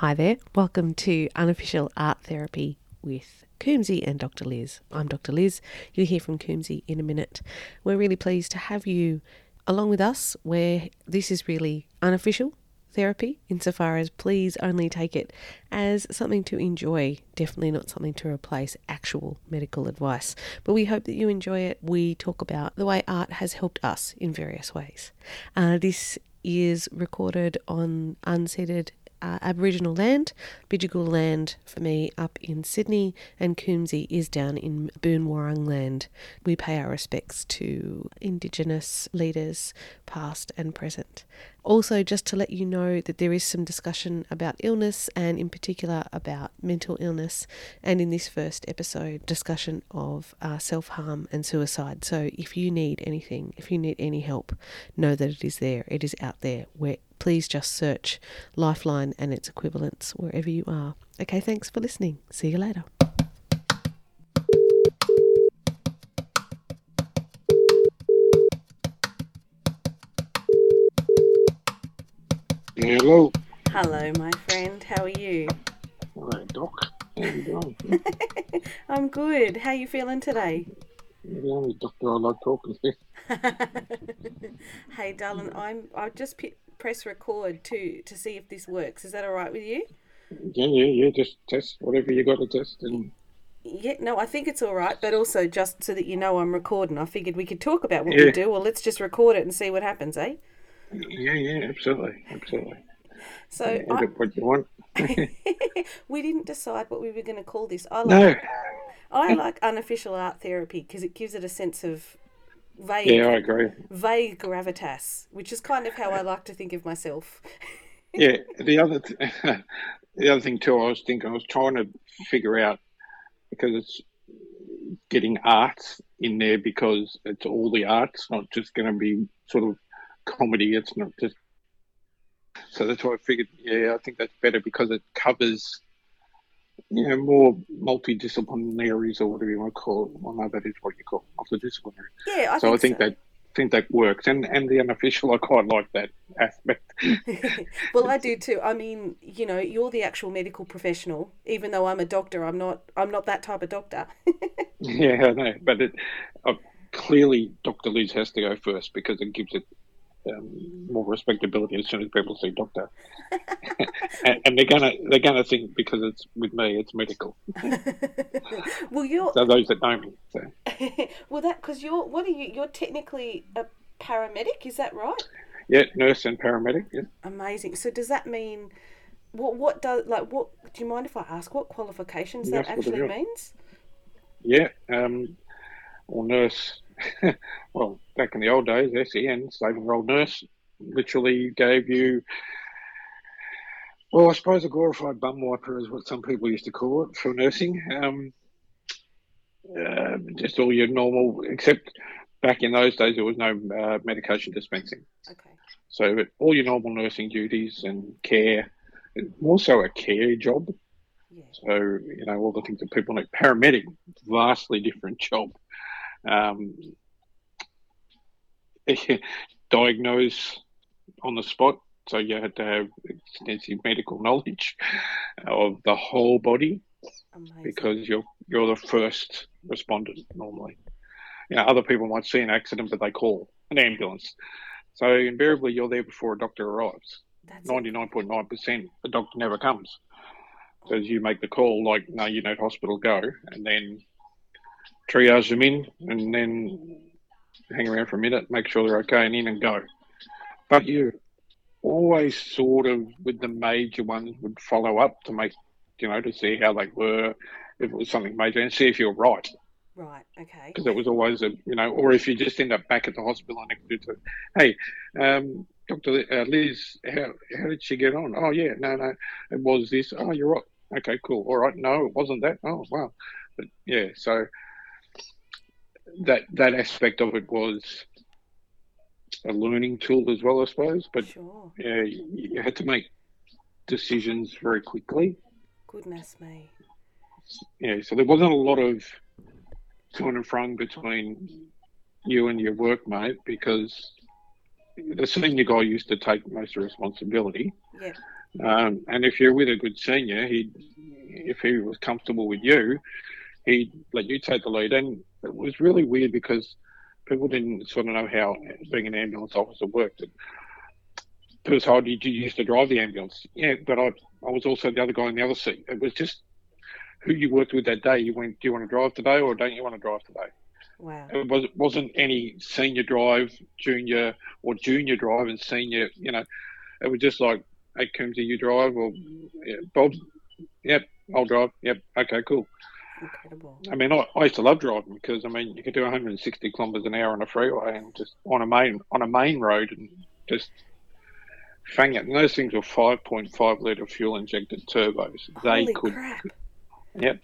Hi there. Welcome to Unofficial Art Therapy with Coombesy and Dr. Liz. I'm Dr. Liz. You'll hear from Coombesy in a minute. We're really pleased to have you along with us where this is really unofficial therapy insofar as please only take it as something to enjoy, definitely not something to replace actual medical advice. But we hope that you enjoy it. We talk about the way art has helped us in various ways. Uh, this is recorded on unceded uh, Aboriginal land, Bidjigal land for me up in Sydney, and Coombesy is down in Boonwurrung land. We pay our respects to Indigenous leaders, past and present. Also, just to let you know that there is some discussion about illness and, in particular, about mental illness, and in this first episode, discussion of uh, self harm and suicide. So, if you need anything, if you need any help, know that it is there, it is out there. Where please just search Lifeline and its equivalents wherever you are. Okay, thanks for listening. See you later. Hello. Hello, my friend. How are you? Hello, Doc. How you doing? I'm good. How you feeling today? You're the only doctor I like talking to. hey, darling, I'm. I just p- press record to to see if this works. Is that all right with you? Yeah, yeah, yeah. Just test whatever you got to test, and Yeah, no, I think it's all right, but also just so that you know I'm recording, I figured we could talk about what Yeah. we do. Well, let's just record it and see what happens, eh? yeah, yeah, absolutely, absolutely. So Edit what you want. We didn't decide what we were going to call this. I like No. I like unofficial art therapy because it gives it a sense of vague Yeah, I agree. vague gravitas, which is kind of how I like to think of myself. Yeah, the other th- the other thing too, I was thinking, I was trying to figure out because it's getting arts in there because it's all the arts, not just going to be sort of comedy. It's not just. So that's why I figured. Yeah, I think that's better because it covers, you know, more multidisciplinaries or whatever you want to call it. Well, no, that is what you call multidisciplinary. Yeah, I so I think think that think that works, and and the unofficial, I quite like that aspect. well, I do too. I mean, you know, you're the actual medical professional. Even though I'm a doctor, I'm not. I'm not that type of doctor. Yeah, I know, but it, uh, clearly Dr. Liz has to go first because it gives it um, more respectability as soon as people see doctor, and, and they're gonna they're gonna think because it's with me, it's medical. well, you're So those that know me, so well that because you're what are you? You're technically a paramedic. Is that right? yeah, nurse and paramedic. Yeah, Amazing. So does that mean what? What does like what? Do you mind if I ask what qualifications Yes, that actually means? yeah, um, or nurse. well, back in the old days, SEN, slave enrolled nurse, literally gave you. Well, I suppose a glorified bum wiper is what some people used to call it for nursing. Um, uh, just all your normal, except back in those days there was no uh, medication dispensing. Okay. So all your normal nursing duties and care, more so a care job. Yeah. So you know all the things that people need. Paramedic, vastly different job. Um, diagnose on the spot. So you had to have extensive medical knowledge of the whole body Amazing. because you're you're the first respondent normally. You know, other people might see an accident, but they call an ambulance. So invariably, you're there before a doctor arrives. Ninety nine point nine percent, the doctor never comes. So you make the call, like, no, you know, hospital, go, and then triage them in, and then hang around for a minute, make sure they're okay, and in and go. But you always sort of, with the major ones, would follow up to make, you know, to see how they were, if it was something major, and see if you're right right. Okay. because it was always a you know, or if you just end up back at the hospital and next to, hey, um, Doctor uh, Liz, how how did she get on? Oh yeah, no, no, it was this. Oh, you're right. Okay, cool. All right, no, it wasn't that. Oh wow, but yeah, so that that aspect of it was a learning tool as well, I suppose. But Sure. yeah, you, you had to make decisions very quickly. Goodness me. Yeah, so there wasn't a lot of to and fro between you and your workmate because the senior guy used to take most of the responsibility. Yeah. Um, and if you're with a good senior, he, if he was comfortable with you, he'd let you take the lead. And it was really weird because people didn't sort of know how being an ambulance officer worked. People told oh, you, you used to drive the ambulance. Yeah, but I, I was also the other guy in the other seat. It was just who you worked with that day. You went, do you want to drive today or don't you want to drive today? Wow. It was, wasn't any senior drive, junior, or junior drive and senior. You know, it was just like, hey, Coombesy, you drive, or yeah, Bob, yep, I'll drive. Yep, okay, cool. Incredible. I mean, I, I used to love driving because I mean, you could do 160 kilometres an hour on a freeway and just on a main on a main road and just fang it. And those things were 5.5 litre fuel injected turbos. They Holy could, crap. yep,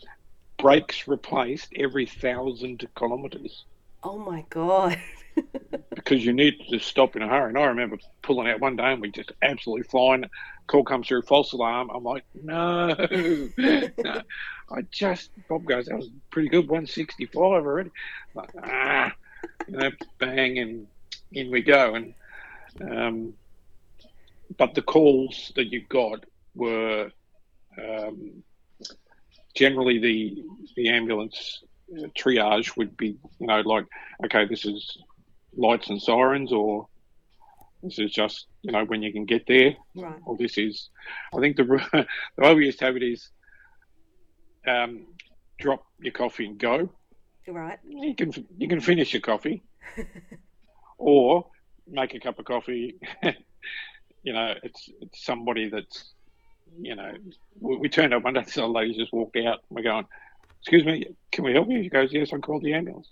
brakes replaced every thousand kilometres Oh my god. because you need to stop in a hurry. And I remember pulling out one day and we just absolutely flying. Call comes through, false alarm. I'm like, no, no. I just, Bob goes, that was pretty good, 165 already. Like, ah, you know, bang, and in we go. And, um, but the calls that you got were um, generally the the ambulance uh, triage would be, you know, like, okay, this is lights and sirens, or this is just, you know, when you can get there, Right. or this is, I think the the way we used to have it is, um, drop your coffee and go. Right. You can you can finish your coffee, or make a cup of coffee. you know, it's it's somebody that's, you know, we, we turned up one day, so the lady just walked out. We're going, excuse me, can we help you? She goes, yes, I called the ambulance.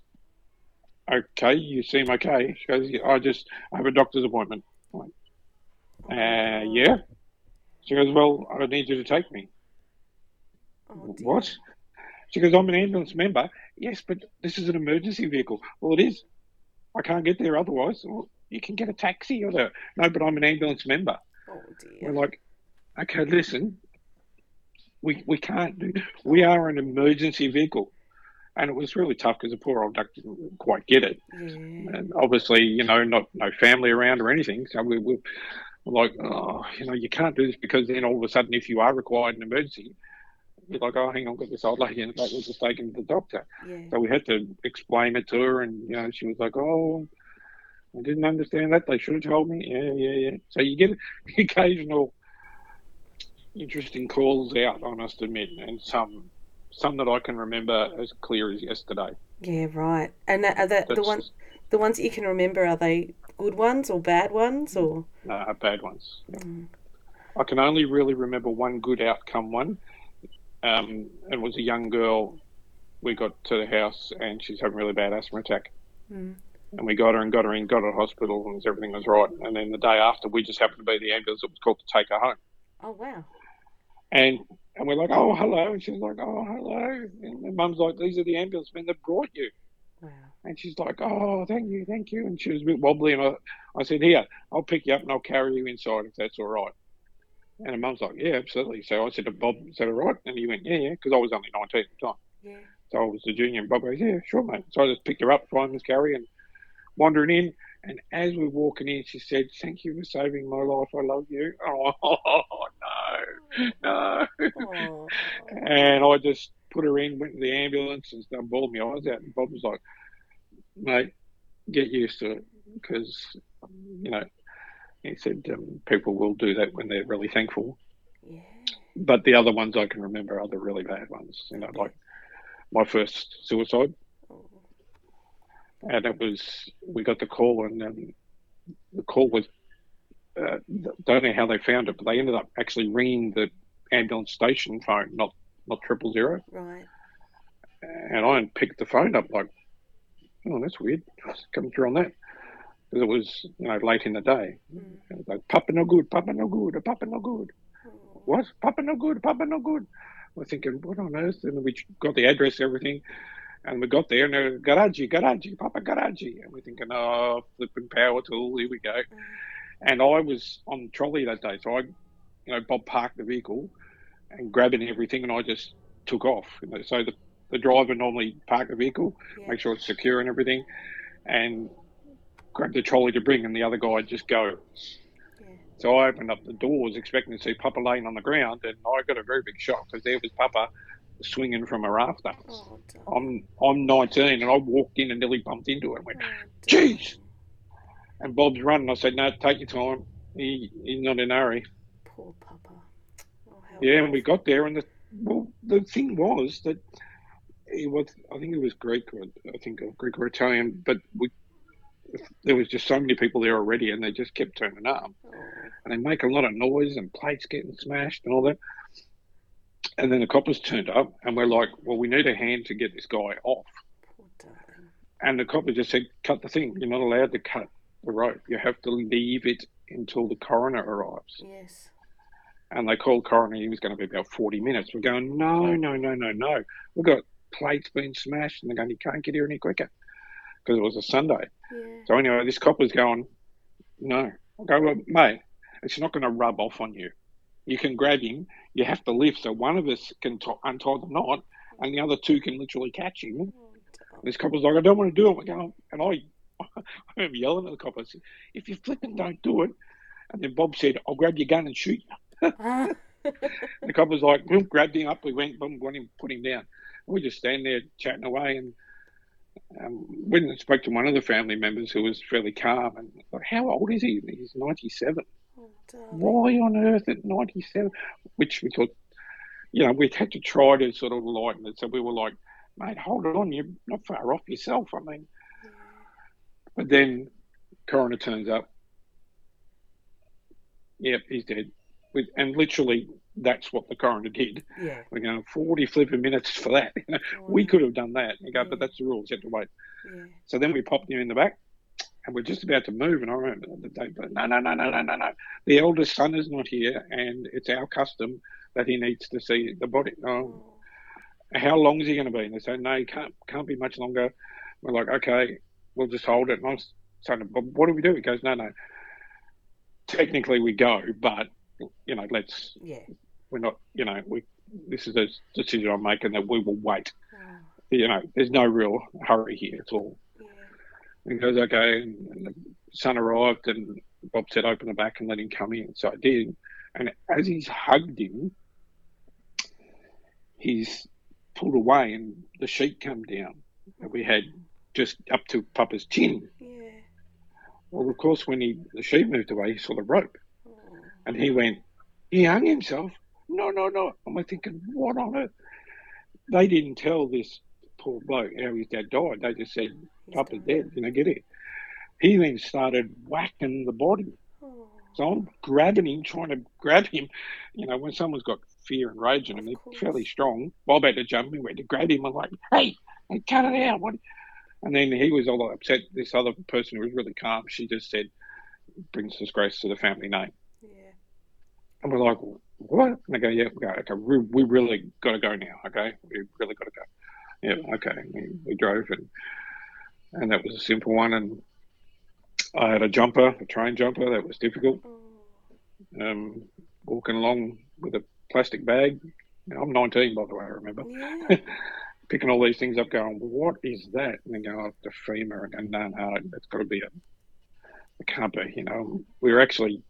Okay, you seem okay. She goes, yeah, I just I have a doctor's appointment. Like, uh, yeah. She goes, well, I need you to take me. Oh. What? She goes, I'm an ambulance member. Yes, but this is an emergency vehicle. Well, it is. I can't get there otherwise. Well, you can get a taxi or the. No, but I'm an ambulance member. Oh dear. We're like, okay, listen, we we can't do. We are an emergency vehicle, and it was really tough because the poor old duck didn't quite get it, Yeah. and obviously, you know, not no family around or anything. So we were like, oh, you know, you can't do this because then all of a sudden, if you are required an emergency, like, oh, hang on, got this old lady in the back. We'll just take him to the doctor. Yeah. So we had to explain it to her, and you know, she was like, "Oh, I didn't understand that. They should have told me." Yeah, yeah, yeah. So you get occasional interesting calls out, I must admit, and some some that I can remember as clear as yesterday. Yeah. Right. And are the the ones the ones that you can remember are they good ones or bad ones or? uh, bad ones. Yeah. Mm. I can only really remember one good outcome one. Um, it was a young girl. We got to the house and she's having a really bad asthma attack. Mm. and we got her and got her in, got her to hospital, and everything was right. And then the day after, we just happened to be the ambulance that was called to take her home. Oh wow. And and we're like, oh hello, and she's like, oh hello, and the mum's like, these are the ambulance men that brought you. Wow. And she's like, oh thank you, thank you. And she was a bit wobbly, and I, I said, here, I'll pick you up and I'll carry you inside if that's all right. And her mum's like, yeah, absolutely. So I said to Bob, is that all right? And he went, yeah, yeah, because I was only 19 at the time. Yeah. So I was the junior, and Bob goes, "Yeah, sure, mate." So I just picked her up, fireman's carry, and wandering in. And as we're walking in, she said, "Thank you for saving my life. I love you." Oh no, no! Oh. And I just put her in, went to the ambulance, and started bawling my eyes out. And Bob was like, "Mate, get used to it, because you know." He said, um, "People will do that when they're really thankful." Yeah. But the other ones I can remember are the really bad ones. You know, like my first suicide. Oh. and it was we got the call and um, the call was uh, don't know how they found it but they ended up actually ringing the ambulance station phone not not triple zero Right. and I picked the phone up like oh that's weird coming through on that because it was you know late in the day Mm. like Papa no good Papa no good Papa no good Oh. what Papa no good Papa no good we're thinking what on earth and we got the address everything and we got there and they're Garaji, Garaji, Papa Garaji. And we're thinking, oh, flipping power tool, here we go. Mm. And I was on the trolley that day. So I, you know, Bob parked the vehicle and grabbing everything and I just took off. You know, so the, the driver normally park the vehicle, Yeah. make sure it's secure and everything, and grab the trolley to bring and the other guy just go. Yeah. So I opened up the doors expecting to see Papa laying on the ground, and I got a very big shock because there was Papa swinging from a rafter. Oh, I'm I'm 19, and I walked in and nearly bumped into it and went, oh, "Jeez!" And Bob's running. I said, "No, take your time. He, he's not in a hurry." Poor Papa. Oh, yeah, and we got there, and the well, the thing was that he was. I think it was Greek, or I think Greek or Italian, but we there was just so many people there already, and they just kept turning up, and they make a lot of noise and plates getting smashed and all that. And then the coppers turned up, and we're like, "Well, we need a hand to get this guy off." And the copper just said, "Cut the thing. You're not allowed to cut the rope. You have to leave it until the coroner arrives." Yes. And they called coroner. He was going to be about 40 minutes. We're going, "No, no, no, no, no. We've got plates being smashed," and they're going, "You can't get here any quicker," because it was a Sunday. Yeah. So anyway, this cop was going, "No." I go, well, "Mate, it's not going to rub off on you. You can grab him. You have to lift, so one of us can t- untie the knot, and the other two can literally catch him." Oh. This copper's like, I don't want to do it. We're going, oh, and I, I remember yelling at the cop. I said, if you flipping don't do it. And then Bob said, I'll grab your gun and shoot you. And the copper's like, boom, grabbed him up. We went, boom, got him, put him down. We just stand there chatting away and um, went and spoke to one of the family members who was fairly calm and thought, how old is he? He's 97. oh. Why on earth at 97? Which we thought, you know, we had to try to sort of lighten it. So we were like, mate, hold on, you're not far off yourself. I mean, Yeah. but then coroner turns up. Yep, he's dead. With, and literally, that's what the coroner did. Yeah. We're going 40 flipping minutes for that. we could have done that. You go, Yeah. but that's the rules. You have to wait. Yeah. So then we popped him in the back, and we're just about to move. And I remember the day, but no, no, no, no, no, no, no. The eldest son is not here, and it's our custom that he needs to see the body. Oh, Oh. how long is he going to be? And they say, no, he can't, can't be much longer. We're like, okay, we'll just hold it. And I was saying, but what do we do? He goes, no, no. Technically, we go, but you know, let's. Yeah. We're not. You know, we. This is a decision I'm making that we will wait. Oh. You know, there's no real hurry here at all. Yeah. And he goes, okay. And, and the son arrived, and Bob said, open the back and let him come in. So I did. And as he's hugged him, he's pulled away, and the sheet come down that we had just up to Papa's chin. Yeah. Well, of course, when he the sheet moved away, he saw the rope, Oh. and he went, he hung himself. No, no, no. And we're thinking, what on earth? They didn't tell this poor bloke how his dad died. They just said, Papa's dead, you know, get it. He then started whacking the body. Oh. So I'm grabbing him, trying to grab him. You know, when someone's got fear and rage in them, they're course. fairly strong. Bob had to jump in, we had to grab him. I'm like, hey, hey, cut it out. What? And then he was all upset. This other person who was really calm, she just said, brings disgrace to the family name. Yeah. And we're like, what? And I go, yeah, we okay, we, we really got to go now, okay? We really got to go. Yeah, okay. We, we drove, and and that was a simple one. And I had a jumper, a train jumper, that was difficult. Um, walking along with a plastic bag. You know, I'm 19, by the way, I remember. Yeah. Picking all these things up, going, what is that? And then go, oh, the femur. And go, no, no, it's got to be a, it can't be. You know, we were actually,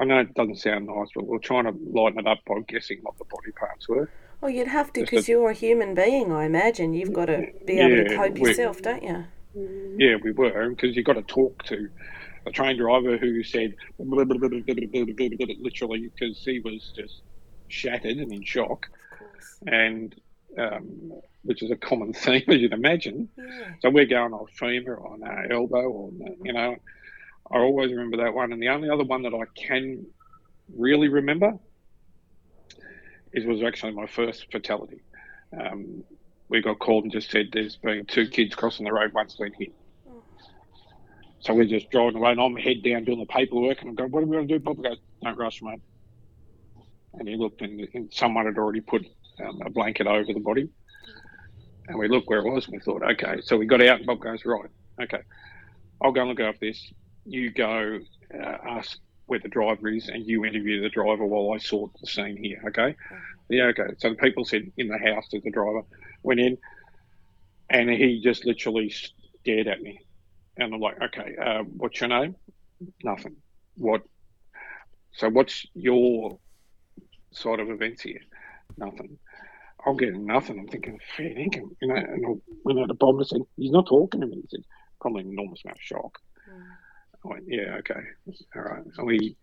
I know it doesn't sound nice, but we are trying to lighten it up by guessing what the body parts were. Well, you'd have to because you're a human being, I imagine. You've got to be able to cope we- yourself, don't you? Yeah, we were, because you've got to talk to a train driver who said, literally, because he was just shattered and in shock. Of course. and um, which is a common theme as you'd imagine. Yeah. So we're going on femur, on our elbow, or you know, I always remember that one. And the only other one that I can really remember is was actually my first fatality. Um, we got called and just said there's been two kids crossing the road, one's been hit. So we're just driving away, and I'm head down doing the paperwork, and I'm going, "What are we going to do?" Bob goes, "Don't rush, mate." And he looked, and, and someone had already put um, a blanket over the body. And we looked where it was, and we thought, okay. So we got out, and Bob goes, right, okay. I'll go and look after this. You go uh, ask where the driver is, and you interview the driver while I sort the scene here, okay? Yeah, okay. So the people said in the house that the driver, went in, and he just literally stared at me. And I'm like, okay, uh, what's your name? Nothing. What? so what's your side of events here? Nothing. I'm getting nothing. I'm thinking, fair income, you know. And I went out to Bob and said, he's not talking to me. He said, probably an enormous amount of shock. Went, yeah, okay, all right. And we,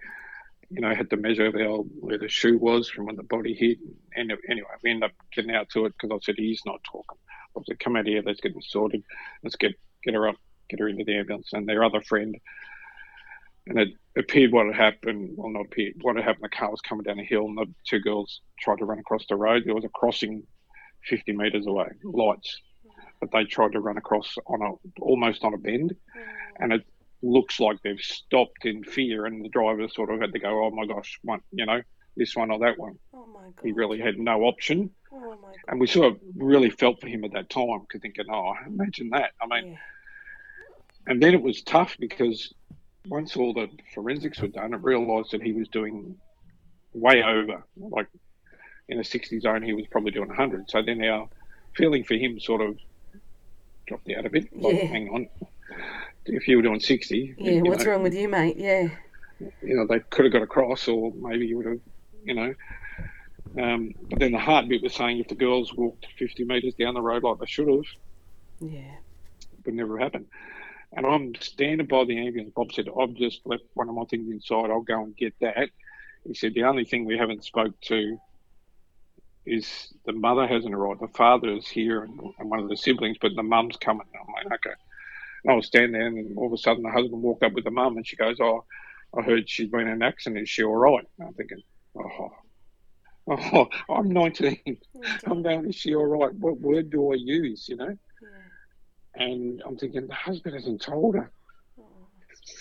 you know, had to measure the old, where the shoe was from when the body hit. And anyway, we ended up getting out to it because I said, he's not talking. I said, come out here, let's get this sorted. Let's get, get her up, get her into the ambulance. And their other friend, and it appeared what had happened. Well, not appeared. What had happened. The car was coming down a hill, and the two girls tried to run across the road. There was a crossing, fifty meters away, lights, but they tried to run across on a almost on a bend, and it looks like they've stopped in fear, and the driver sort of had to go, "Oh my gosh, one, you know, this one or that one." Oh my god. He really had no option, Oh my god. and we sort of really felt for him at that time, because thinking, "Oh, imagine that." I mean, Yeah. and then it was tough because once all the forensics were done, I realised that he was doing way over. Like in a 60 zone, he was probably doing 100. So then our feeling for him sort of dropped out a bit. Like, Yeah. hang on. If you were doing 60, Yeah, what's know, wrong with you, mate? Yeah. you know, they could have got across, or maybe you would have, you know. Um, but then the hard bit was saying if the girls walked 50 metres down the road like they should have, Yeah. would never happen. And I'm standing by the ambulance. Bob said, I've just left one of my things inside. I'll go and get that. He said, the only thing we haven't spoke to is the mother hasn't arrived. The father is here and, and one of the siblings, but the mum's coming. I'm like, okay. And I was standing there and all of a sudden the husband walked up with the mum and she goes, oh, I heard she's been in an accident. Is she all right? And I'm thinking, oh, oh I'm 19. I'm going, is she all right? What word do I use, you know? Yeah. And I'm thinking, the husband hasn't told her. Oh.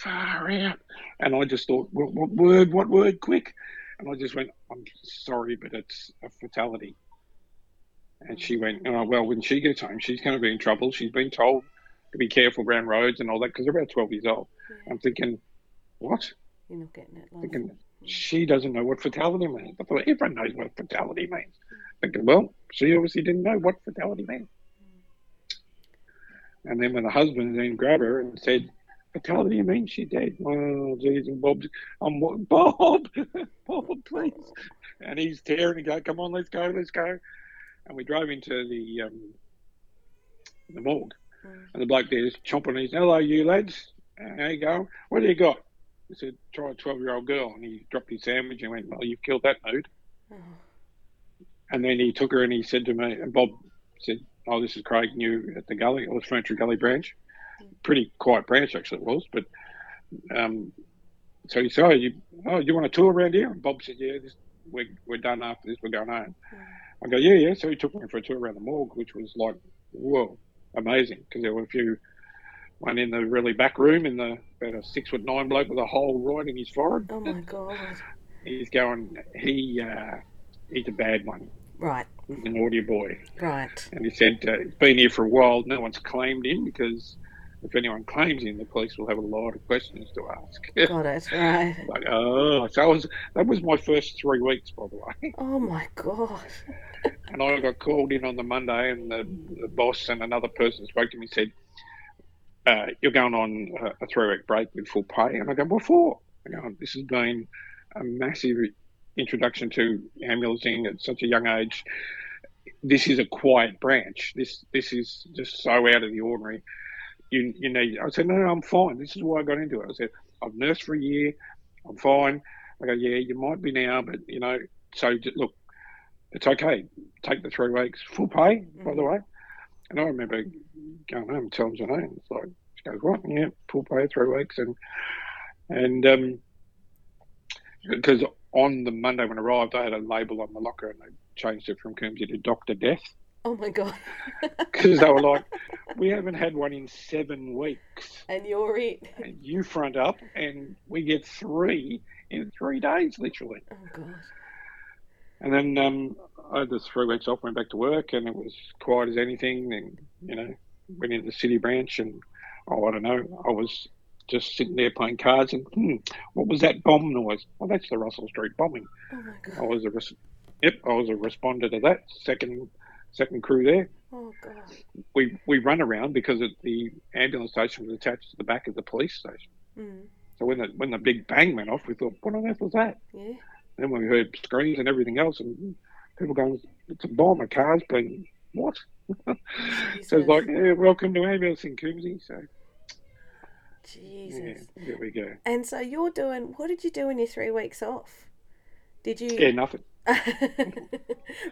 Far out. And I just thought, what, what word, what word, quick? And I just went, I'm sorry, but it's a fatality. And she went, oh, well, when she gets home, she's going to be in trouble. She's been told to be careful around roads and all that because they're about 12 years old. Yeah. I'm thinking, what? You're not getting it, love. Thinking, she doesn't know what fatality means. I thought everyone knows what fatality means. Thinking, well, she obviously didn't know what fatality meant. And then when the husband then grabbed her and said, fatality means she's dead. Oh, geez, and Bob's, I'm, what- Bob, Bob, please. And he's tearing and go, come on, let's go, let's go. And we drove into the um, the morgue. Mm. And the bloke there's chomping his, hello, you lads. How you go? What do you got? He said, try a 12 year old girl. And he dropped his sandwich and went, well, you've killed that mood. Oh. And then he took her and he said to me, and Bob said, oh, this is Craig new at the gully. It was Ferntree Gully branch. Pretty quiet branch, actually, it was. But um, so he said, oh, you, oh, you want a tour around here? And Bob said, yeah, this, we're, we're done after this. We're going home. I go, yeah, yeah. So he took me for a tour around the morgue, which was like, whoa, amazing. Because there were a few, one in the really back room in the, about a six foot nine bloke with a hole right in his forehead. Oh my god. He's going, he, uh, he's a bad one. Right, He's a naughty boy. right. And he said, uh, he's been here for a while. No one's claimed him because if anyone claims him, the police will have a lot of questions to ask. Got it, right. like, oh, so I was, that was my first three weeks, by the way. Oh my god. And I got called in on the Monday, and the, the boss and another person spoke to me and said, uh, You're going on a, a three week break with full pay. And I go, What for? I go, This has been a massive introduction to ambulancing at such a young age. This is a quiet branch. This this is just so out of the ordinary. You, you need. I said, no, no, I'm fine. This is why I got into it. I said, I've nursed for a year. I'm fine. I go, yeah, you might be now, but you know, so look, it's okay. Take the three weeks, full pay, by the way. And I remember going home and telling Janine, it's like, she goes, what? Yeah, full pay, three weeks. And, and, um, because on the Monday when I arrived, I had a label on my locker and they changed it from Coombesy to Dr. Death Oh my god. because they were like, we haven't had one in seven weeks. and you're it. And you front up and we get three in three days, literally. Oh god. And then um, I had the three weeks off, went back to work, and it was quiet as anything. And you know, went into the city branch, and oh, I don't know, I was just sitting there playing cards, and hmm, what was that bomb noise? Well, that's the Russell Street bombing. Oh my god! I was a res- yep, I was a responder to that second second crew there. Oh god. We we run around because it, the ambulance station was attached to the back of the police station. Mm. So when the when the big bang went off, we thought, what on earth was that? Yeah. Then when we heard screams and everything else, and people going, it's a bomb, a car's been what? so it's like, yeah, welcome to ambulance in Coombesy. So yeah, Jesus. there we go. And so you're doing. What did you do in your three weeks off? Did you? Yeah, nothing. but,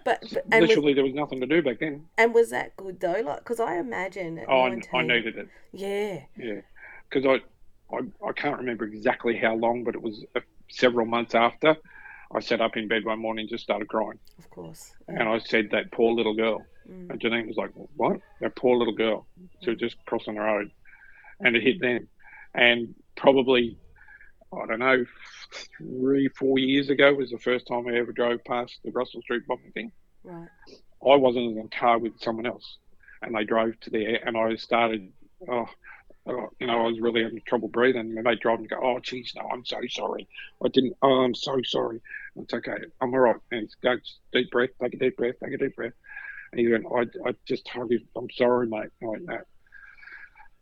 but and was, Literally, there was nothing to do back then. and was that good though? Like, because I imagine. Oh, I, 19, I needed it. Yeah. Yeah, because I, I I can't remember exactly how long, but it was uh, several months after. I sat up in bed one morning, and just started crying, Of course. and I said, "That poor little girl." Mm. And Janine was like, "What? That poor little girl." She was just crossing the road, and it hit them. And probably, I don't know, three, four years ago was the first time I ever drove past the Russell Street bombing thing. Right. I wasn't in the car with someone else, and they drove to there, and I started, oh, oh, you know, I was really having trouble breathing. And they drive and go, oh, geez, no, I'm so sorry. I didn't, oh, I'm so sorry. It's okay, I'm all right. And he's go, deep breath, take a deep breath, take a deep breath. And he went, I, I just hugged him. I'm sorry, mate. I went, no.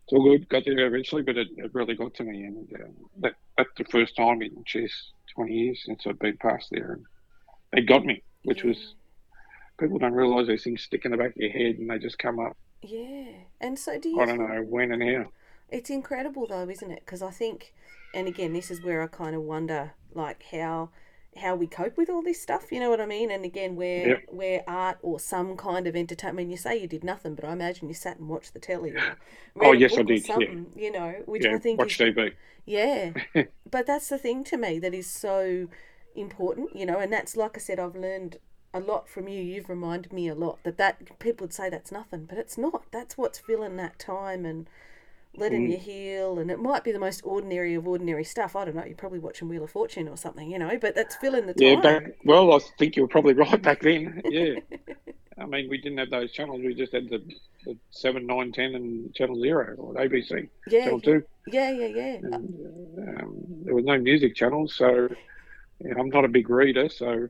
It's all good. Got there eventually, but it, it really got to me. And uh, that, that's the first time in, geez, 20 years since I've been past there. And it got me, which Yeah. was people don't realise these things stick in the back of your head and they just come up. Yeah. And so do you? I don't know when and how. It's incredible though, isn't it? Because I think, and again, this is where I kind of wonder, like how how we cope with all this stuff. You know what I mean? And again, where Yep. where art or some kind of entertainment. I mean, you say you did nothing, but I imagine you sat and watched the telly. Oh, yes, I did, yeah. You know, which yeah, I think watch is TV. yeah. but that's the thing to me that is so important, you know, and that's like I said, I've learned a lot from you. You've reminded me a lot that that people would say that's nothing, but it's not. That's what's filling that time and letting Mm. you heal. And it might be the most ordinary of ordinary stuff. I don't know. You're probably watching Wheel of Fortune or something, you know, but that's filling the Yeah, time. back, well, I think you were probably right back then. Yeah. I mean, we didn't have those channels. We just had the, the 7, 9, 10 and Channel 0 or ABC, yeah, Channel 2. yeah, yeah, yeah. And, um, there was no music channels, so yeah, I'm not a big reader, so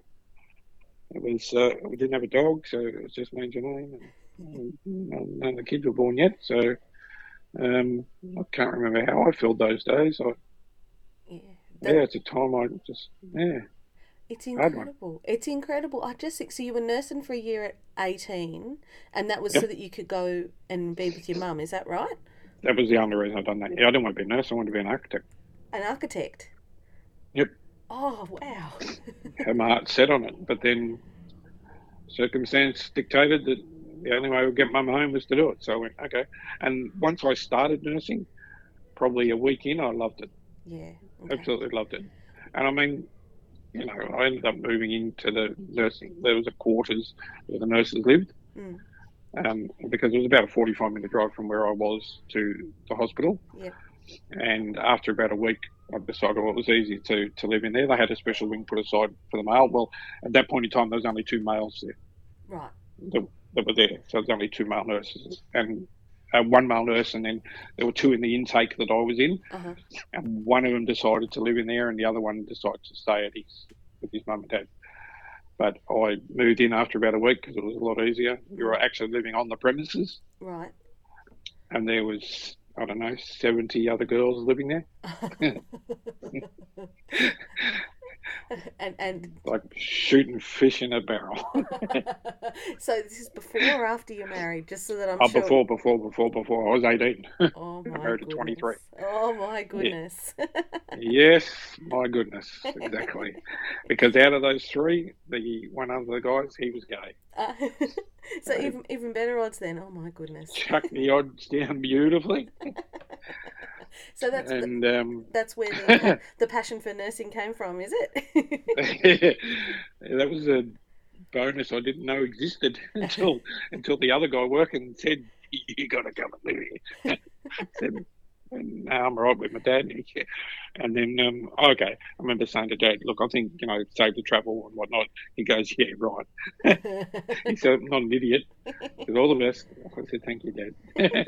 it was, uh, we didn't have a dog, so it was just me and Janine. And, and none of the kids were born yet, so um, I can't remember how I felt those days. I, yeah. yeah, it's a time I just, yeah. It's incredible. It's incredible. I just think so. You were nursing for a year at eighteen, and that was so that you could go and be with your mum. Is that right? That was the only reason I'd done that. Yeah, I didn't want to be a nurse. I wanted to be an architect. An architect. Yep. Oh wow. Had my heart set on it, but then circumstance dictated that the only way I would get mum home was to do it. So I went, okay. And once I started nursing, probably a week in, I loved it. yeah. Okay. Absolutely loved it. And I mean, you know, I ended up moving into the nursing. There was a quarters where the nurses lived. Mm. Um, because it was about a 45 minute drive from where I was to the hospital. Yep. And after about a week, I decided well, it was easy to, to live in there. They had a special wing put aside for the male. Well, at that point in time, there was only two males there Right. that, that were there. So there was only two male nurses and uh, one male nurse, and then there were two in the intake that I was in. Uh huh. And one of them decided to live in there, and the other one decided to stay at his with his mum and dad. But I moved in after about a week because it was a lot easier. We were actually living on the premises, Right. and there was I don't know seventy other girls living there, and and like shooting fish in a barrel. so this is before or after you're married, just so that I'm oh, sure. before, before, before, before I was eighteen. Oh my married at 23. Oh my goodness. yes, my goodness, exactly. because out of those three, the one of the guys, he was gay. Uh, so even even better odds then. Oh my goodness. Chucked the odds down beautifully, So that's the, um, that's where the, the passion for nursing came from, is it? that was a bonus I didn't know existed until until the other guy working said, "You got to come and live here." I said, "No, I'm all right with my dad." And, then, um, okay, I remember saying to Dad, "Look, I think you know, save the travel and whatnot." He goes, "Yeah, right." He said, "I'm not an idiot." Said, "All the best." I said, "Thank you, Dad."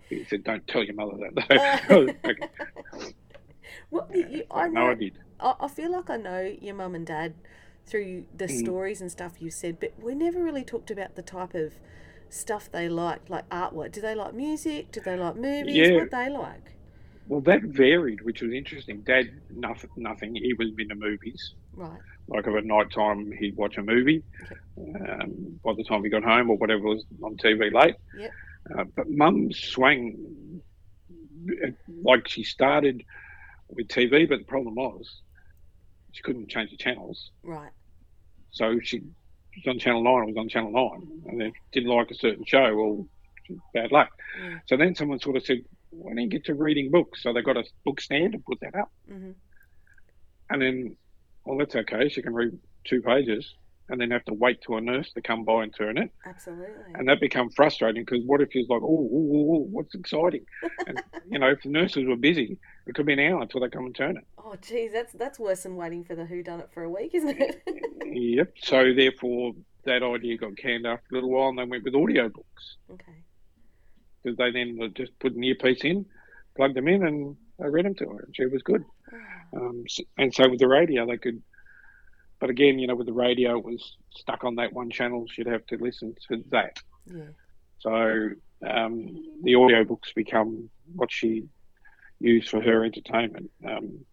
he said, "Don't tell your mother that." though." okay. well, you, I No, I did. I, I feel like I know your mum and dad through the Mm. stories and stuff you said, but we never really talked about the type of stuff they liked, like artwork. Do they like music? Do they like movies? Yeah. What they like? Well, that varied, which was interesting. Dad, nothing, nothing. He was into movies. Right. Like at night time, he'd watch a movie. Um, by the time he got home or whatever was on TV late. Yep. Uh, but Mum swang uh, like she started with TV, but the problem was she couldn't change the channels. Right. So she was on Channel 9, I was on Channel 9. And they didn't like a certain show, well, bad luck. Yeah. So then someone sort of said, why don't you get to reading books? So they got a book stand and put that up. hmm And then, well, that's okay. She can read two pages and then have to wait till a nurse to come by and turn it. Absolutely. And that become frustrating because what if she's like, oh, oh, oh, oh, what's exciting? and, you know, if the nurses were busy, it could be an hour until they come and turn it. oh, geez, that's that's worse than waiting for the Who Done It for a week, isn't it? Yep. So therefore, that idea got canned after a little while and they went with audio books. okay. because they then just put an earpiece in, plugged them in, and I read them to her, and she was good. Um, and so with the radio, they could. But again, you know, with the radio, it was stuck on that one channel. She'd have to listen to that. Yeah. So um, the audiobooks become what she used for her entertainment. Um,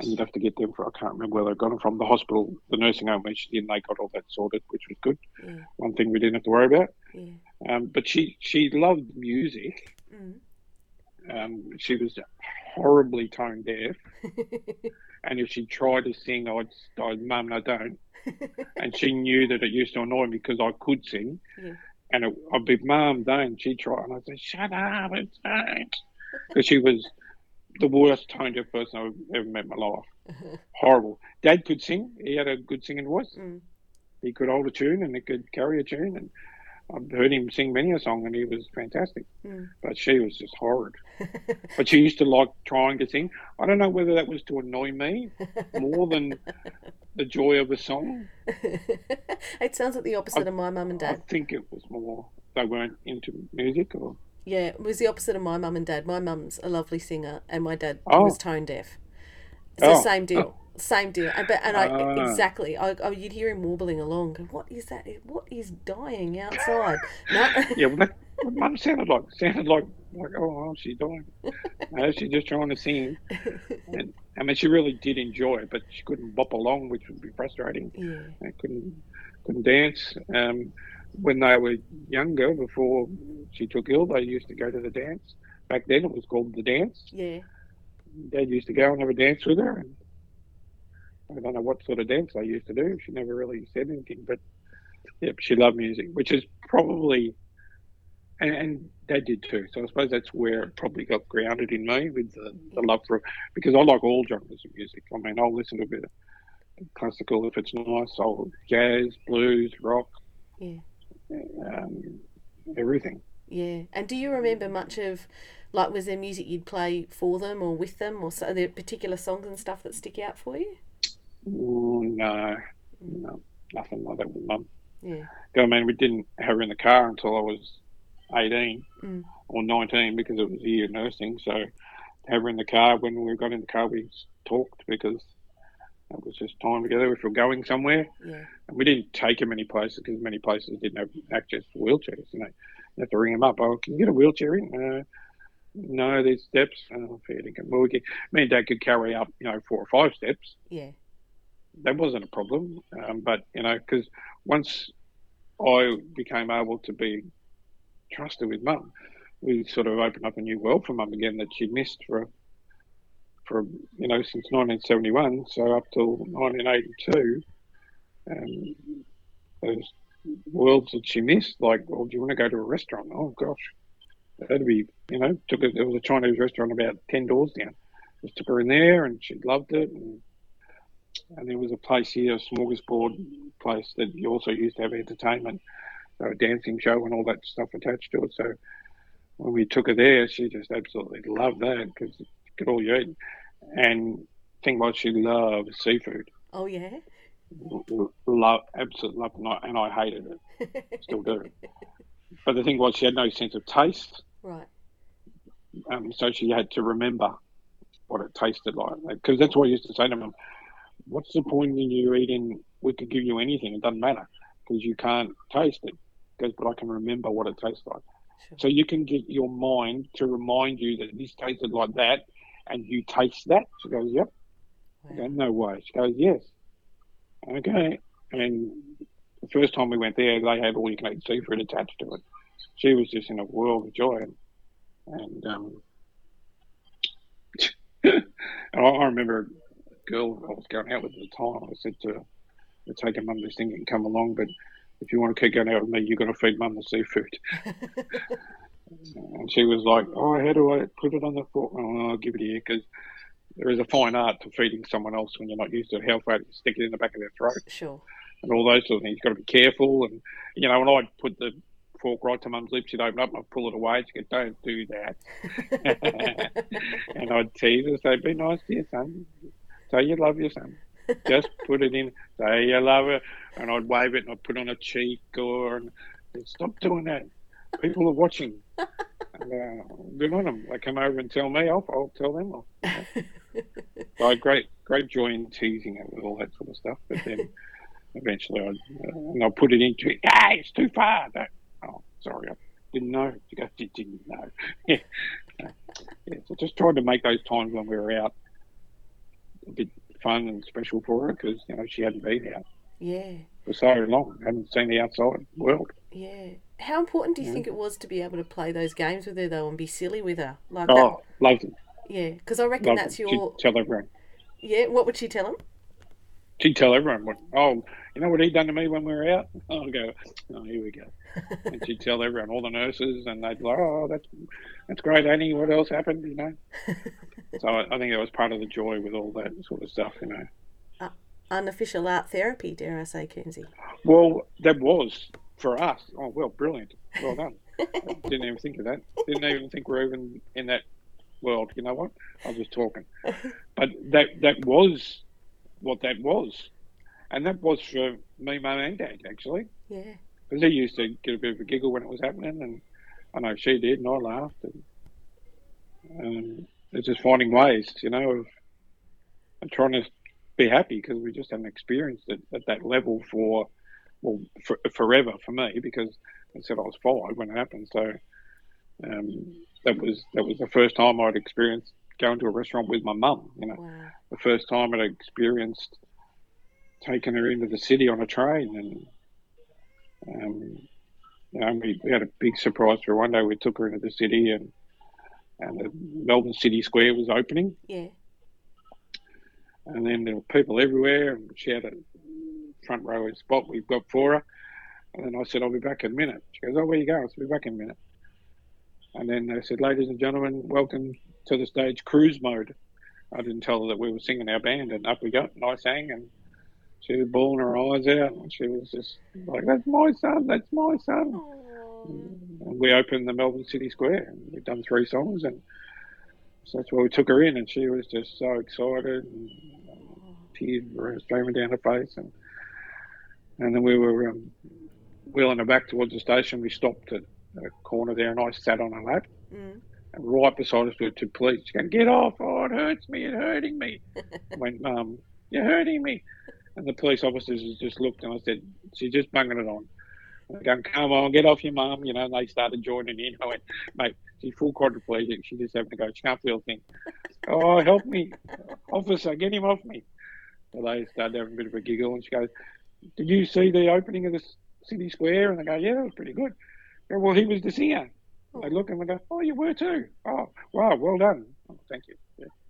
and you'd have to get them for, I can't remember where they got them from, the hospital, the nursing home where she did, they got all that sorted, which was good. Yeah. One thing we didn't have to worry about. Yeah. Um, but she, she loved music. Mm. Um, she was horribly tone deaf, and if she tried to sing, I'd, I'd mum, no, don't. And she knew that it used to annoy me because I could sing, Yeah. and it, I'd be, mum, don't. She'd try, and I'd say, shut up, it's don't. Because she was the worst tone deaf person I've ever met in my life. Horrible. Dad could sing; he had a good singing voice. Mm. He could hold a tune, and he could carry a tune, and I've heard him sing many a song, and he was fantastic Mm. but she was just horrid. but she used to like trying to sing. I don't know whether that was to annoy me more than the joy of a song. it sounds like the opposite of my mum and dad. I think it was more they weren't into music or Yeah, it was the opposite of my mum and dad. My mum's a lovely singer, and my dad Oh. was tone deaf. It's the Oh. same deal. Same deal. And, but, and I Ah. exactly, I, I, you'd hear him warbling along. What is that? What is dying outside? no. yeah. Well, that Mum sounded like sounded like like oh, oh she's doing. she's just trying to sing. And, I mean, she really did enjoy it, but she couldn't bop along, which would be frustrating. yeah. I couldn't couldn't dance. Um, when they were younger, before she took ill, they used to go to the dance. Back then, it was called the dance. Yeah. Dad used to go and have a dance with her, and I don't know what sort of dance they used to do. She never really said anything, but yeah, she loved music, which is probably, and, and Dad did too. So I suppose that's where it probably got grounded in me with the, the love for, because I like all genres of music. I mean, I'll listen to a bit of classical if it's nice, I'll jazz, blues, rock, Yeah. um, everything. Yeah. And do you remember much of, like, was there music you'd play for them or with them, or so, are there particular songs and stuff that stick out for you? Ooh, no, no, nothing like that with Mum. Yeah. I mean, we didn't have her in the car until I was 18 Mm. or 19 because it was a year nursing. So have her in the car, when we got in the car, we talked because it was just time together if we we're going somewhere. Yeah. And we didn't take her many places because many places didn't have access to wheelchairs. You know, you have to ring them up. Oh, can you get a wheelchair in? Uh, no, there's steps. Oh, fair dinkum. Well, we could, me and Dad could carry up, you know, four or five steps Yeah. that wasn't a problem. Um, but you know, because once I became able to be trusted with Mum, we sort of opened up a new world for Mum again that she missed for for you know since 1971, so up till 1982. Um, those worlds that she missed, like, well, do you want to go to a restaurant? Oh gosh, that'd be you know, took her. There was a Chinese restaurant about ten doors down. Just took her in there, and she loved it. And and there was a place here, a smorgasbord place that you also used to have entertainment, a dancing show and all that stuff attached to it. So when we took her there, she just absolutely loved that because you could all you eat. And thing was, she loved seafood. Oh, yeah. Love, absolute Love, and I, and I hated it, still do. But the thing was, she had no sense of taste, Right. um, so she had to remember what it tasted like. Because that's what I used to say to them what's the point in you eating? We could give you anything, it doesn't matter because you can't taste it. Because, but I can remember what it tastes like. Sure. So you can get your mind to remind you that this tasted like that, and you taste that. She goes, "Yep." I go, "No way." She goes, "Yes." Okay. And the first time we went there, they had all you can eat seafood attached to it. She was just in a world of joy, and, and um, and I, I remember a girl I was going out with at the time. I said to her, "We're taking mum this thing and come along, but if you want to keep going out with me, you've got to feed mum the seafood." And she was like, "Oh, how do I put it on the fork?" Oh, I'll give it here because there is a fine art to feeding someone else when you're not used to it. How far to stick it in the back of their throat Sure. and all those sort of things. You've got to be careful. And you know, when I'd put the fork right to mum's lips, she'd open up and I'd pull it away. She'd go, "Don't do that." and I'd tease her, say, "Be nice to your son. Say you love your son. Just put it in. Say you love her." And I'd wave it and I'd put it on a cheek or and stop doing that. People are watching. And, uh, good on them. They come over and tell me. I'll, I'll tell them off. So I had great, great joy in teasing it with all that sort of stuff. But then eventually I, uh, and I put it into it. Hey, it's too far. Don't, oh, sorry, I didn't know. You didn't know. yeah. Yeah. So just tried to make those times when we were out a bit fun and special for her because you know she hadn't been out yeah. for so long, hadn't seen the outside world. Yeah. How important do you Yeah. think it was to be able to play those games with her though and be silly with her like oh, that? Oh, loved it. Yeah, because I reckon Loved that's your She'd tell everyone. yeah. What would she tell him? She'd tell everyone, what, oh, you know what he'd done to me when we were out? I'll go, oh, here we go. and she'd tell everyone, all the nurses, and they'd be like, oh, that's that's great, Annie. What else happened? You know. so I, I think that was part of the joy with all that sort of stuff, you know. Uh, unofficial art therapy, dare I say, Coombesy? Well, that was for us. Oh, well, brilliant. Well done. Didn't even think of that. Didn't even think we're even in that world. You know what? I was just talking. But that that was what that was, and that was for me, mum, and dad actually. Yeah. because he used to get a bit of a giggle when it was happening, and I know she did, and I laughed. And, um, it's just finding ways, you know, of, of trying to be happy because we just haven't experienced it at that level for, well, for, forever for me because I said I was five when it happened. So um, that was that was the first time I'd experienced going to a restaurant with my mum. You know, Wow. the first time I'd experienced taking her into the city on a train and um, you know, we, had a big surprise for her. One day we took her into the city and and the Melbourne City Square was opening Yeah. and then there were people everywhere and she had a front row spot we've got for her and then I said I'll be back in a minute. She goes, Oh where you going? I'll be back in a minute. And then they said, Ladies and gentlemen, welcome to the stage cruise mode. I didn't tell her that we were singing our band and up we got and I sang and she was bawling her eyes out and she was just like, That's my son, that's my son. And we opened the Melbourne City Square and we'd done three songs and so that's where we took her in and she was just so excited and tears were streaming down her face and and then we were um, wheeling her back towards the station we stopped at a corner there and I sat on her lap Mm. and right beside us were two police she going get off oh it hurts me it's hurting me I went mum you're hurting me and the police officers just looked and I said she's just bunging it on and they're going come on get off your mum you know and they started joining in I went mate she's full quadriplegic she just having to go she can't feel a thing oh help me officer get him off me so they started having a bit of a giggle and she goes did you see the opening of the city square and they go yeah that was pretty good I go, well he was the singer they look and they go, "Oh, you were too. Oh, wow, well done. Oh, thank you."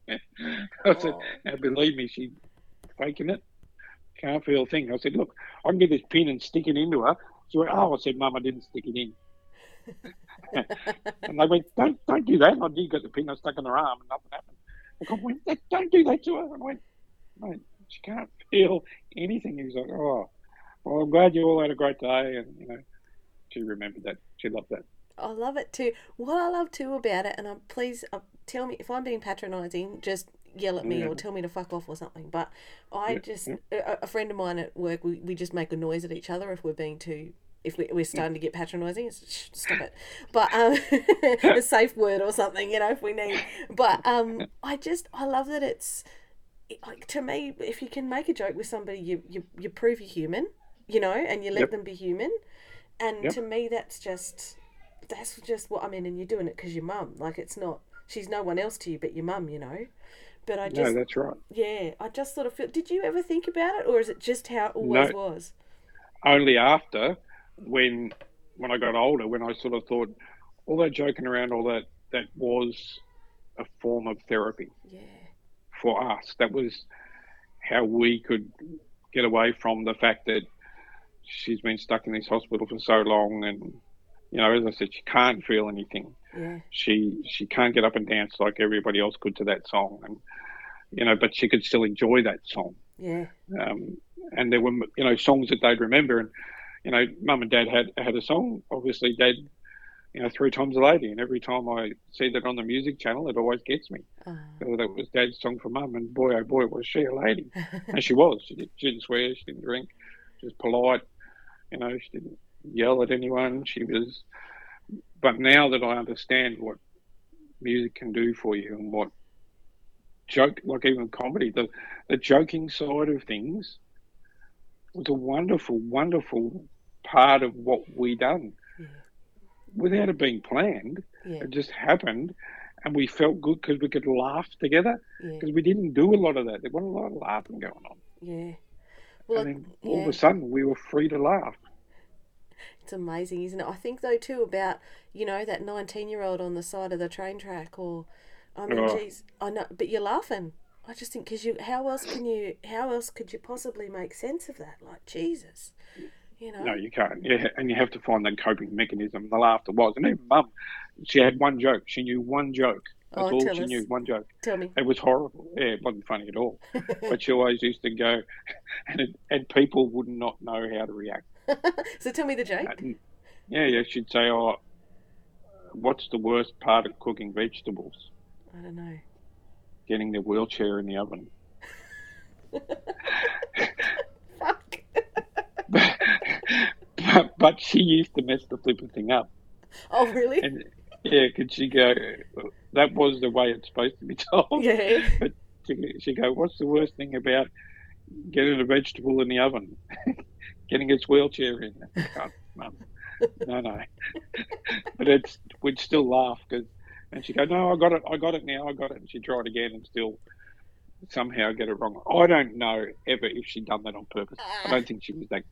Yeah. I said, Aw. "Now believe me, she's faking it. Can't feel a thing." I said, "Look, I can get this pin and stick it into her." She went, "Oh," I said, "Mum, I didn't stick it in." and they went, "Don't, don't do that." And I did get the pin. I stuck in her arm, and nothing happened. Cop went, "Don't do that to her." And I went, "Mate, she can't feel anything." He was like, "Oh, well, I'm glad you all had a great day." And you know, she remembered that. She loved that. I love it too. What I love too about it, and I'm please uh, tell me if I'm being patronising, just yell at me Yeah. or tell me to fuck off or something. But I Yeah, just. A, a friend of mine at work, we, we just make a noise at each other if we're being too. If we, we're starting to get patronising, stop it. But um, a safe word or something, you know, if we need. But um, I just I love that it's like to me, if you can make a joke with somebody, you you, you prove you're human, you know, and you let Yep. them be human. And Yep. to me, that's just that's just what I mean. And you're doing it because your mum. Like it's not. She's no one else to you but your mum. You know. But I No, just that's right. yeah. I just sort of feel. Did you ever think about it, or is it just how it always No. was? Only after when when I got older, when I sort of thought all that joking around, all that that was a form of therapy Yeah. for us. That was how we could get away from the fact that she's been stuck in this hospital for so long, and you know, as I said, she can't feel anything. Yeah. She she can't get up and dance like everybody else could to that song, and you know, but she could still enjoy that song. Yeah. Um, and there were you know songs that they'd remember, and you know, mum and dad had had a song. Obviously, dad, you know, three times a lady, and every time I see that on the music channel, it always gets me. Oh. So that was dad's song for mum, and boy, oh boy, was she a lady. and she was. She, did, she didn't swear, she didn't drink, she was polite. You know, she didn't yell at anyone. She was. But now that I understand what music can do for you and what joke, like even comedy, the the joking side of things was a wonderful, wonderful part of what we done. Yeah. Without it being planned, Yeah. it just happened, and we felt good because we could laugh together Yeah. because we didn't do a lot of that. There wasn't a lot of laughing going on. Yeah. Well, and then all yeah. of a sudden, we were free to laugh. It's amazing, isn't it? I think though too about you know that nineteen-year-old on the side of the train track, or I mean, Oh. geez, I know, but you're laughing. I just think because you, how else can you, how else could you possibly make sense of that? Like Jesus, you know? No, you can't. Yeah, and you have to find that coping mechanism. The laughter was, and even mum, she had one joke. She knew one joke. That's Oh, all she us. knew. One joke. Tell me. It was horrible. Yeah, it wasn't funny at all. but she always used to go, and it, and people would not know how to react. so tell me the joke. Yeah, yeah. She'd say, "Oh, what's the worst part of cooking vegetables? I don't know. Getting the wheelchair in the oven." Fuck. but, but she used to mess the flipping thing up. Oh really? And yeah, could she go? That was the way it's supposed to be told. Yeah. But she she go, what's the worst thing about getting a vegetable in the oven? Getting his wheelchair in. No, no. but it's we'd still laugh because, and she go, no, I got it, I got it now, I got it. And she tried again and still somehow get it wrong. I don't know ever if she'd done that on purpose. I don't think she was that.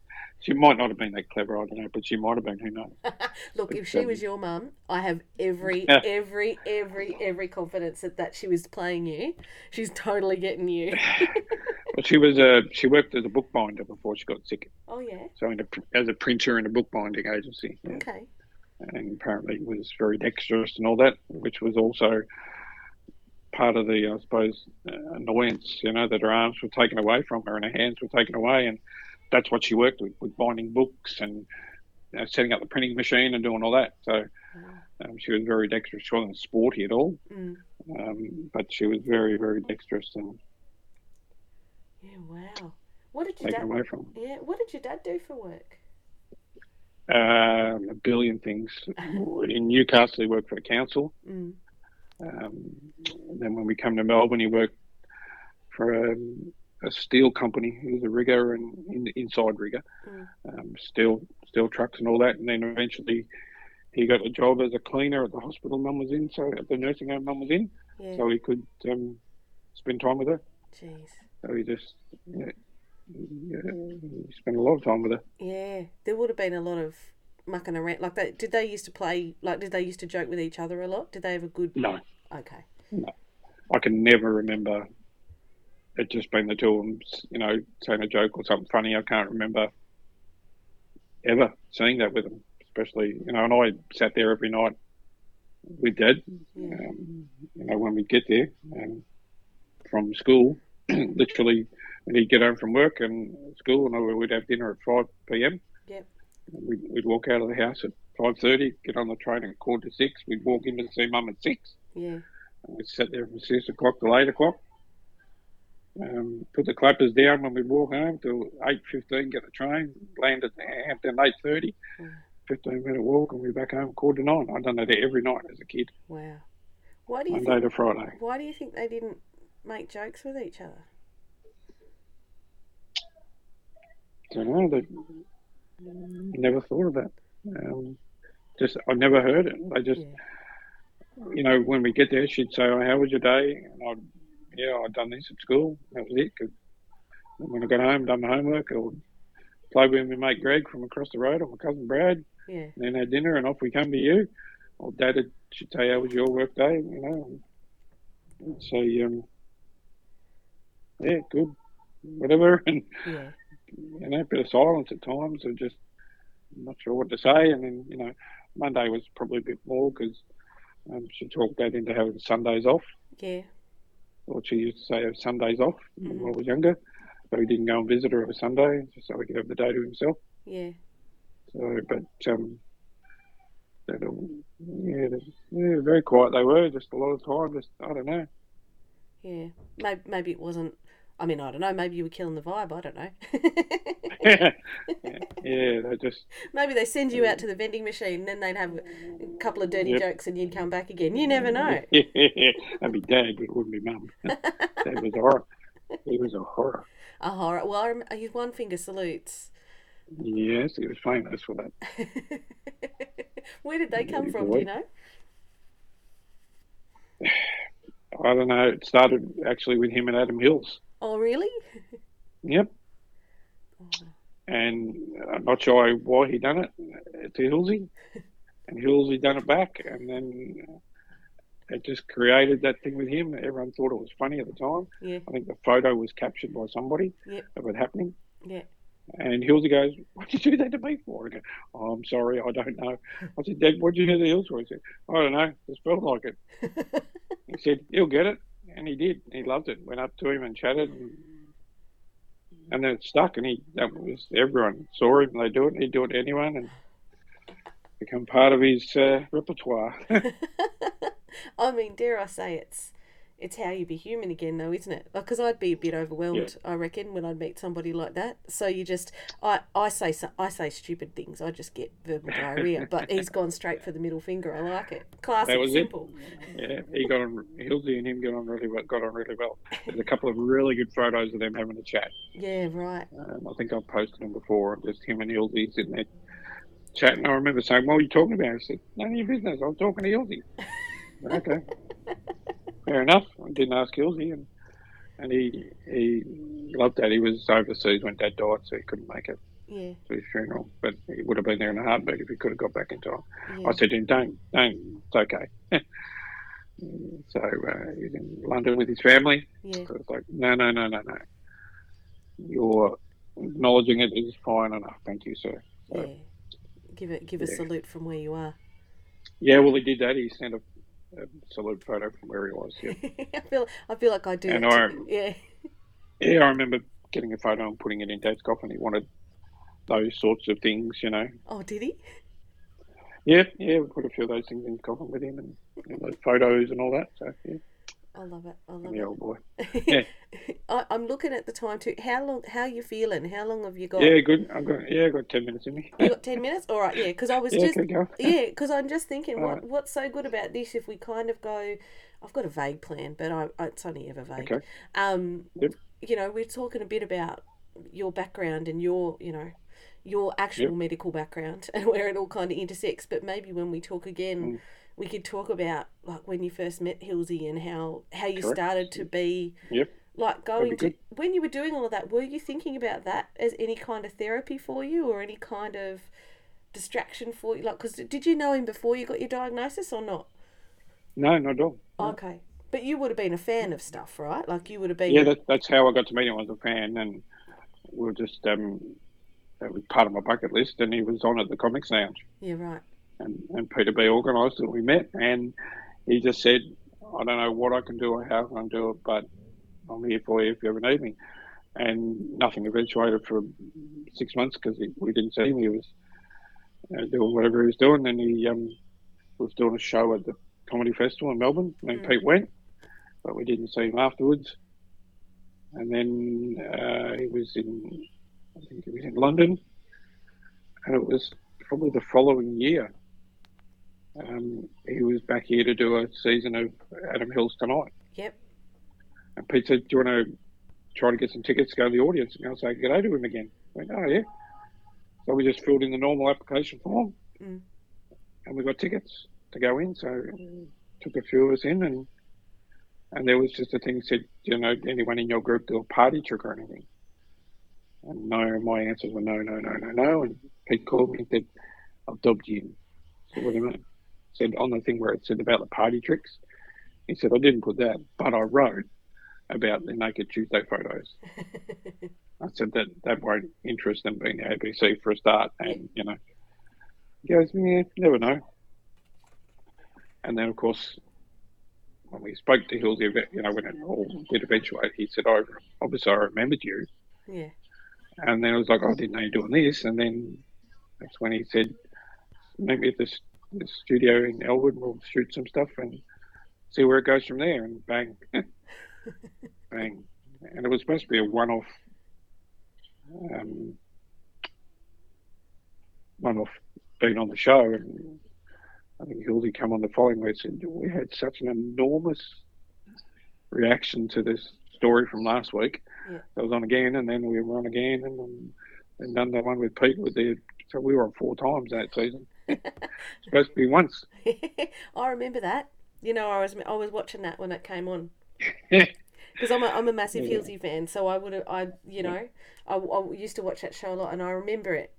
She might not have been that clever. I don't know, but she might have been. Who knows? Look, if she was your mum, I have every, every, every, every confidence that, that she was playing you. She's totally getting you. Well, she was a she worked as a bookbinder before she got sick. Oh yeah. So in a, as a printer in a bookbinding agency, yeah. Okay. and apparently was very dexterous and all that, which was also part of the, I suppose, uh, annoyance. You know that her arms were taken away from her and her hands were taken away, and that's what she worked with, with binding books and you know, setting up the printing machine and doing all that. So um, she was very dexterous. She wasn't sporty at all, Mm. um, but she was very, very dexterous and Yeah. Wow. What did your dad? away from. Yeah. What did your dad do for work? Um, a billion things. In Newcastle, he worked for a council. Mm. Um, then when we come to Melbourne, he worked for a, a steel company. He was a rigger and in, inside rigger, Mm. um, steel steel trucks and all that. And then eventually, he got a job as a cleaner at the hospital Mum was in, so at the nursing home Mum was in, Yeah. so he could um, spend time with her. Jeez. So he just yeah, yeah, he spent a lot of time with her. Yeah. There would have been a lot of mucking around. Like that. Did they used to play? Like, did they used to joke with each other a lot? Did they have a good? No, Okay. No, I can never remember it just being the two of them, you know, saying a joke or something funny. I can't remember ever seeing that with them, especially, you know, and I sat there every night with Dad, Yeah. um, you know, when we'd get there um, from school, literally when he'd get home from work and school and we'd have dinner at 5 p.m. Yep. We'd, we'd walk out of the house at 5.30, get on the train at quarter to 6. We'd walk in to see Mum at 6. Yeah. And we'd sit there from six o'clock till eight o'clock. Um, put the clappers down when we'd walk home till eight fifteen. Get the train, land at Hampton eight thirty. Mm. Fifteen minute walk, and we're back home quarter to nine. I'd done that every night as a kid, Wow. Why do you Monday think? to Friday. Why do you think they didn't make jokes with each other? Don't know. They never thought of that. Um, just I never heard it. They just, Yeah. you know, when we get there, she'd say, oh, "How was your day?" And I'd, yeah, I'd done this at school. That was it. 'Cause when I got home, done the homework, or played with my mate Greg from across the road, or my cousin Brad, Yeah. and then had dinner, and off we come to you. Or Dad would, she'd say, "How was your work day?" You know, and say, um, "Yeah, good, whatever," and Yeah. You know, a bit of silence at times, or just not sure what to say. And then, you know, Monday was probably a bit more because um, she talked that into having Sundays off, Yeah. or she used to say have Sundays off Mhm. when I was younger. So he didn't go and visit her on a Sunday, just so he could have the day to himself. Yeah. So, but um, that, yeah, they're- yeah, very quiet they were. Just a lot of time. Just I don't know. Yeah. Maybe, maybe it wasn't. I mean, I don't know. Maybe you were killing the vibe. I don't know. yeah, yeah, they just maybe they send you out to the vending machine and then they'd have a couple of dirty Yep. jokes and you'd come back again. You never know. that'd be Dad, but it wouldn't be Mum. Dad was a horror. He was a horror. A horror. Well, I rem- his one finger salutes. Yes, he was famous for that. Where did they come from? Do you know? I don't know. It started actually with him and Adam Hills. Oh, really? Yep. Oh. And I'm not sure why he done it to Hillsy, and Hillsy done it back, and then uh, it just created that thing with him. Everyone thought it was funny at the time. Yeah. I think the photo was captured by somebody Yep. of it happening. Yeah. And Hillsy goes, "What did you do that to me for?" I go, "Oh, I'm sorry, I don't know." I said, "Dad, what did you do to Hills for?" He said, "I don't know, just felt like it." He said, "He'll get it," and he did. He loved it. Went up to him and chatted, and, and then it stuck. And he that was everyone saw him. They do it. He'd do it to anyone, and become part of his uh, repertoire. I mean, dare I say it's it's how you be human again, though, isn't it? Because I'd be a bit overwhelmed, I reckon, when I'd meet somebody like that. So you just, I, I say, I say stupid things. I just get verbal diarrhea. But he's gone straight for the middle finger. I like it. Classic, That was it. simple. yeah, he got on. Hillsy and him got on really well. Got on really well. There's a couple of really good photos of them having a chat. Yeah, right. Um, I think I've posted them before. Just him and Hillsy sitting there chatting. I remember saying, "What are you talking about?" I said, "None of your business. I'm talking to Hillsy." okay, fair enough. I didn't ask Hillsy, and and he he loved that. He was overseas when Dad died, so he couldn't make it Yeah, to his funeral. But he would have been there in a heartbeat if he could have got back in time. yeah. I said to him, "Don't, don't. It's okay." so uh, he's in London with his family. yeah. So it's like, no, no, no, no, no. You're acknowledging it is fine enough. Thank you, sir. So, Yeah. Give it, give a salute from where you are. yeah, well, he did that. He sent a, a salute photo from where he was. Yeah, I feel, I feel like I do. And I- yeah, yeah I remember getting a photo and putting it in Dad's coffin. He wanted those sorts of things, you know. Oh, did he? Yeah, yeah, we put a few of those things in coffin with him and, and those photos and all that. So, yeah, I love it. I love the it. old boy. Yeah. I, I'm looking at the time too. How long? How are you feeling? How long have you got? Yeah, good. I've got, yeah, I've got 10 minutes in me. You got ten minutes? All right. Yeah, because I was yeah, just yeah, because I'm just thinking, what Alright. what's so good about this? If we kind of go, I've got a vague plan, but I, it's only ever vague. Okay. Um, Yep. you know, we're talking a bit about your background and your, you know, your actual Yep. medical background and where it all kind of intersects. But maybe when we talk Mm. We could talk about like when you first met Hillsy and how how you Correct. started to be Yep. like going to when you were doing all of that. Were you thinking about that as any kind of therapy for you or any kind of distraction for you? Like, because did you know him before you got your diagnosis or not? No, not at all. Okay. But you would have been a fan of stuff, right? Like you would have been. Yeah, that, that's how I got to meet him. I was a fan, and we were just um, it was part of my bucket list. And he was on at the Comics Lounge, Yeah, right. And, and Peter B organised it. We met, and he just said, "I don't know what I can do or how I can do it, but I'm here for you if you ever need me." And nothing eventuated for six months because we didn't see him. He was uh, doing whatever he was doing, and he um, was doing a show at the comedy festival in Melbourne. And Mm. Pete went, but we didn't see him afterwards. And then uh, he was in, I think he was in London, and it was probably the following year. Um, he was back here to do a season of Adam Hills Tonight. Yep. And Pete said, Do you want to try to get some tickets to go to the audience? And I'll say, Good day to him again. I went, Oh, yeah. So we just filled in the normal application form. Mm. and we got tickets to go in. So took a few of us in, and and there was just a thing said, Do you know, anyone in your group do a party trick or anything? And no, my answers were no, no, no, no, no. And Pete called me and said, I've dubbed you in. I what do you mean? Said oh, on the thing where it said about the party tricks. He said, I didn't put that, but I wrote about the Naked Tuesday photos. I said that that won't interest them being the ABC for a start. And, you know, he goes, yeah, never know. And then, of course, when we spoke to Hillsy, you know, when it all did eventuate, he said, oh, obviously I remembered you. Yeah. And then I was like, oh, I didn't know you doing this. And then that's when he said, maybe at this, this studio in Elwood, we'll shoot some stuff and see where it goes from there. And bang, bang. And it was supposed to be a one-off, um, one-off being on the show. And I think Hildy come on the following week said we had such an enormous reaction to this story from last week. Yeah. That was on again, and then we were on again, and then and done the one with Pete with the. So we were on four times that season. supposed to be once. I remember that. You know, I was I was watching that when it came on. Because I'm a, I'm a massive Yeah. Fan, so I would have I you know I, I used to watch that show a lot, and I remember it.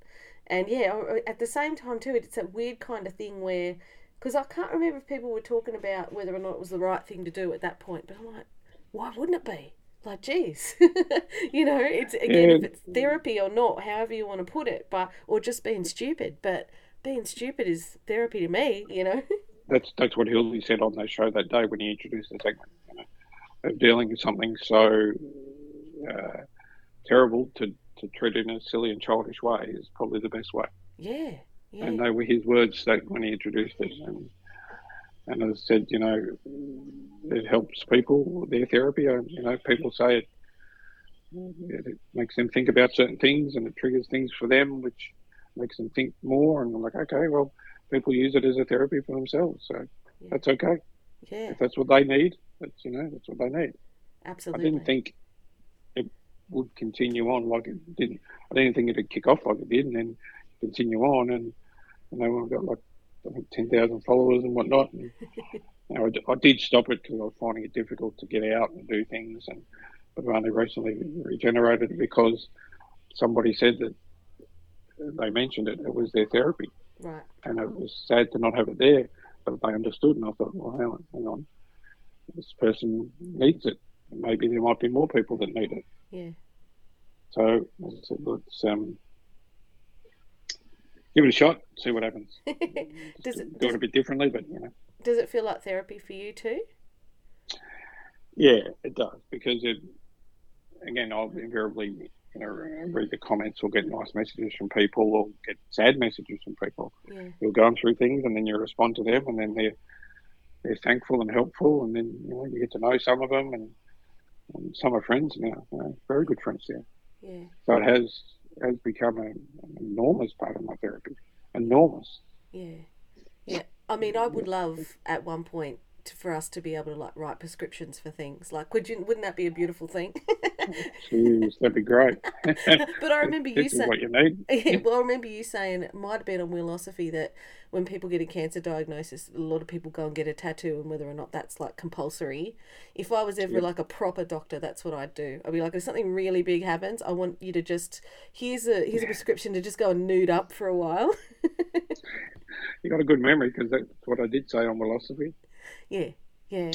And yeah, at the same time too, it's a weird kind of thing where, because I can't remember if people were talking about whether or not it was the right thing to do at that point. But I'm like, why wouldn't it be? Like, geez, you know, it's again if it's therapy or not, however you want to put it, but or just being stupid. But being stupid is therapy to me, you know. that's that's what Hildy said on that show that day when he introduced the segment. You know, of dealing with something so uh, terrible to to treat in a silly and childish way is probably the best way. yeah, yeah, And they were his words that when he introduced it. And, and as I said, you know, it helps people, their therapy. You know, people say it, it makes them think about certain things and it triggers things for them, which makes them think more. And I'm like, okay, well, people use it as a therapy for themselves. So Yeah. that's okay. yeah, If that's what they need, that's, you know, that's what they need. absolutely. I didn't think it would continue on like it didn't. I didn't think it'd kick off like it did, and then continue on. And you know, we've got like I think ten thousand followers and whatnot. And, you know, I, d- I did stop it because I was finding it difficult to get out and do things, and but I've only recently regenerated because somebody said that they mentioned it. It was their therapy, right. and it was sad to not have it there. But they understood, and I thought, well, hang on, hang on. this person needs it. Maybe there might be more people that need it. Yeah. So I said, let's um, give it a shot, see what happens. does it Do it a bit differently, but you know, does it feel like therapy for you too? yeah, it does because it. Again, I'll invariably you know mm. read the comments or get nice messages from people or get sad messages from people. Yeah. You're going through things and then you respond to them and then they're they're thankful and helpful and then you know you get to know some of them and, and some are friends now, you know, very good friends there. Yeah. So it has has become a, an enormous part of my therapy. Enormous. Yeah. Yeah. I mean, I would love at one point to, for us to be able to like write prescriptions for things. Like, would you? Wouldn't that be a beautiful thing? Jeez, that'd be great. but I remember you saying. what you need. well, I remember you saying it might have been on Wheelosophy that when people get a cancer diagnosis, a lot of people go and get a tattoo, and whether or not that's like compulsory. If I was ever Yep. like a proper doctor, that's what I'd do. I'd be like, if something really big happens, I want you to just here's a here's a prescription to just go and nude up for a while. You got a good memory because that's what I did say on Wheelosophy. Yeah, yeah.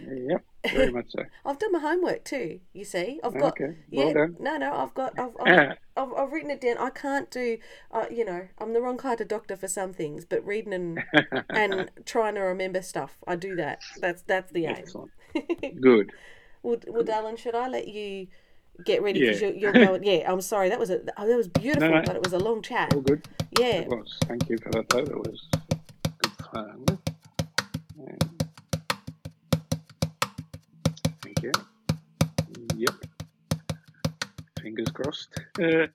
Yep, very much so. I've done my homework too. You see, I've got Okay, yeah. well done. No, no, I've got I've, I've, I've, I've written it down. I can't do, uh, you know, I'm the wrong kind of doctor for some things, but reading and and trying to remember stuff, I do that. That's that's the aim. Excellent. Good. Well, well, darling, should I let you get ready because Yeah. you're, you're going? Yeah, I'm sorry. That was a oh, that was beautiful, no. but it was a long chat. All good. Yeah, It was. Thank you for that, though. It was good fun. here. Yep. Fingers crossed. yeah.